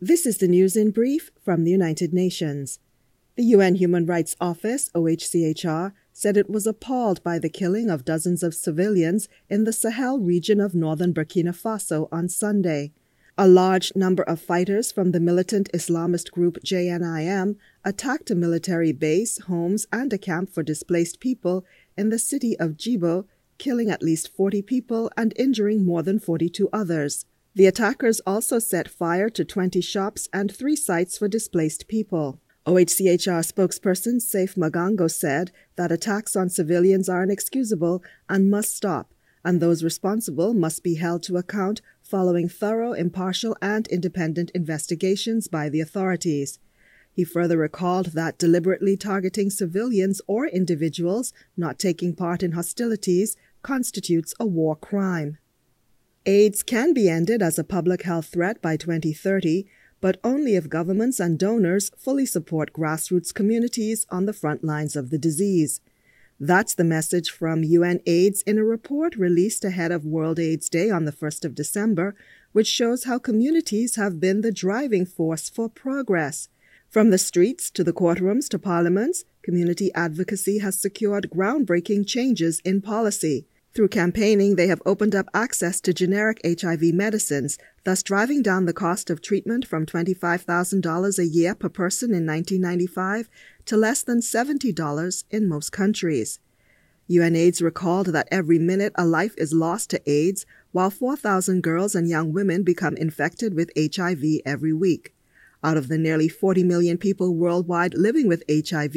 This is the news in brief from the United Nations. The UN Human Rights Office, OHCHR, said it was appalled by the killing of dozens of civilians in the Sahel region of northern Burkina Faso on Sunday. A large number of fighters from the militant Islamist group JNIM attacked a military base, homes, and a camp for displaced people in the city of Djibo, killing at least 40 people and injuring more than 42 others. The attackers also set fire to 20 shops and three sites for displaced people. OHCHR spokesperson Seif Magango said that attacks on civilians are inexcusable and must stop, and those responsible must be held to account following thorough, impartial, and independent investigations by the authorities. He further recalled that deliberately targeting civilians or individuals not taking part in hostilities constitutes a war crime. AIDS can be ended as a public health threat by 2030, but only if governments and donors fully support grassroots communities on the front lines of the disease. That's the message from UNAIDS in a report released ahead of World AIDS Day on the 1st of December, which shows how communities have been the driving force for progress. From the streets to the courtrooms to parliaments, community advocacy has secured groundbreaking changes in policy. Through campaigning, they have opened up access to generic HIV medicines, thus driving down the cost of treatment from $25,000 a year per person in 1995 to less than $70 in most countries. UNAIDS recalled that every minute a life is lost to AIDS, while 4,000 girls and young women become infected with HIV every week. Out of the nearly 40 million people worldwide living with HIV,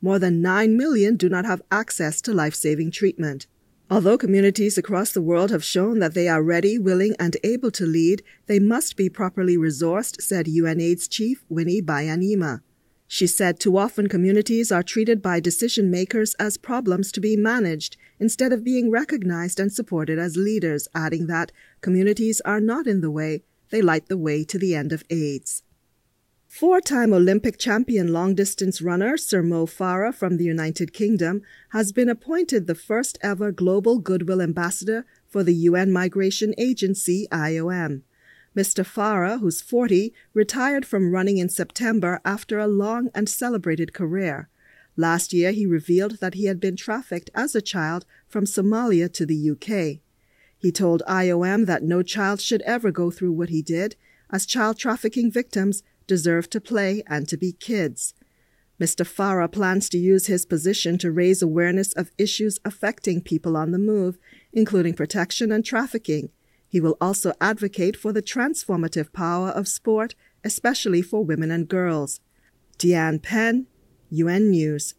more than 9 million do not have access to life saving treatment. Although communities across the world have shown that they are ready, willing, and able to lead, they must be properly resourced, said UNAIDS chief Winnie Byanyima. She said too often communities are treated by decision makers as problems to be managed instead of being recognized and supported as leaders, adding that communities are not in the way, they light the way to the end of AIDS. Four time Olympic champion long distance runner Sir Mo Farah from the United Kingdom has been appointed the first ever Global Goodwill Ambassador for the UN Migration Agency, IOM. Mr. Farah, who's 40, retired from running in September after a long and celebrated career. Last year, he revealed that he had been trafficked as a child from Somalia to the UK. He told IOM that no child should ever go through what he did, as child trafficking victims deserve to play and to be kids. Mr. Farah plans to use his position to raise awareness of issues affecting people on the move, including protection and trafficking. He will also advocate for the transformative power of sport, especially for women and girls. Dianne Penn, UN News.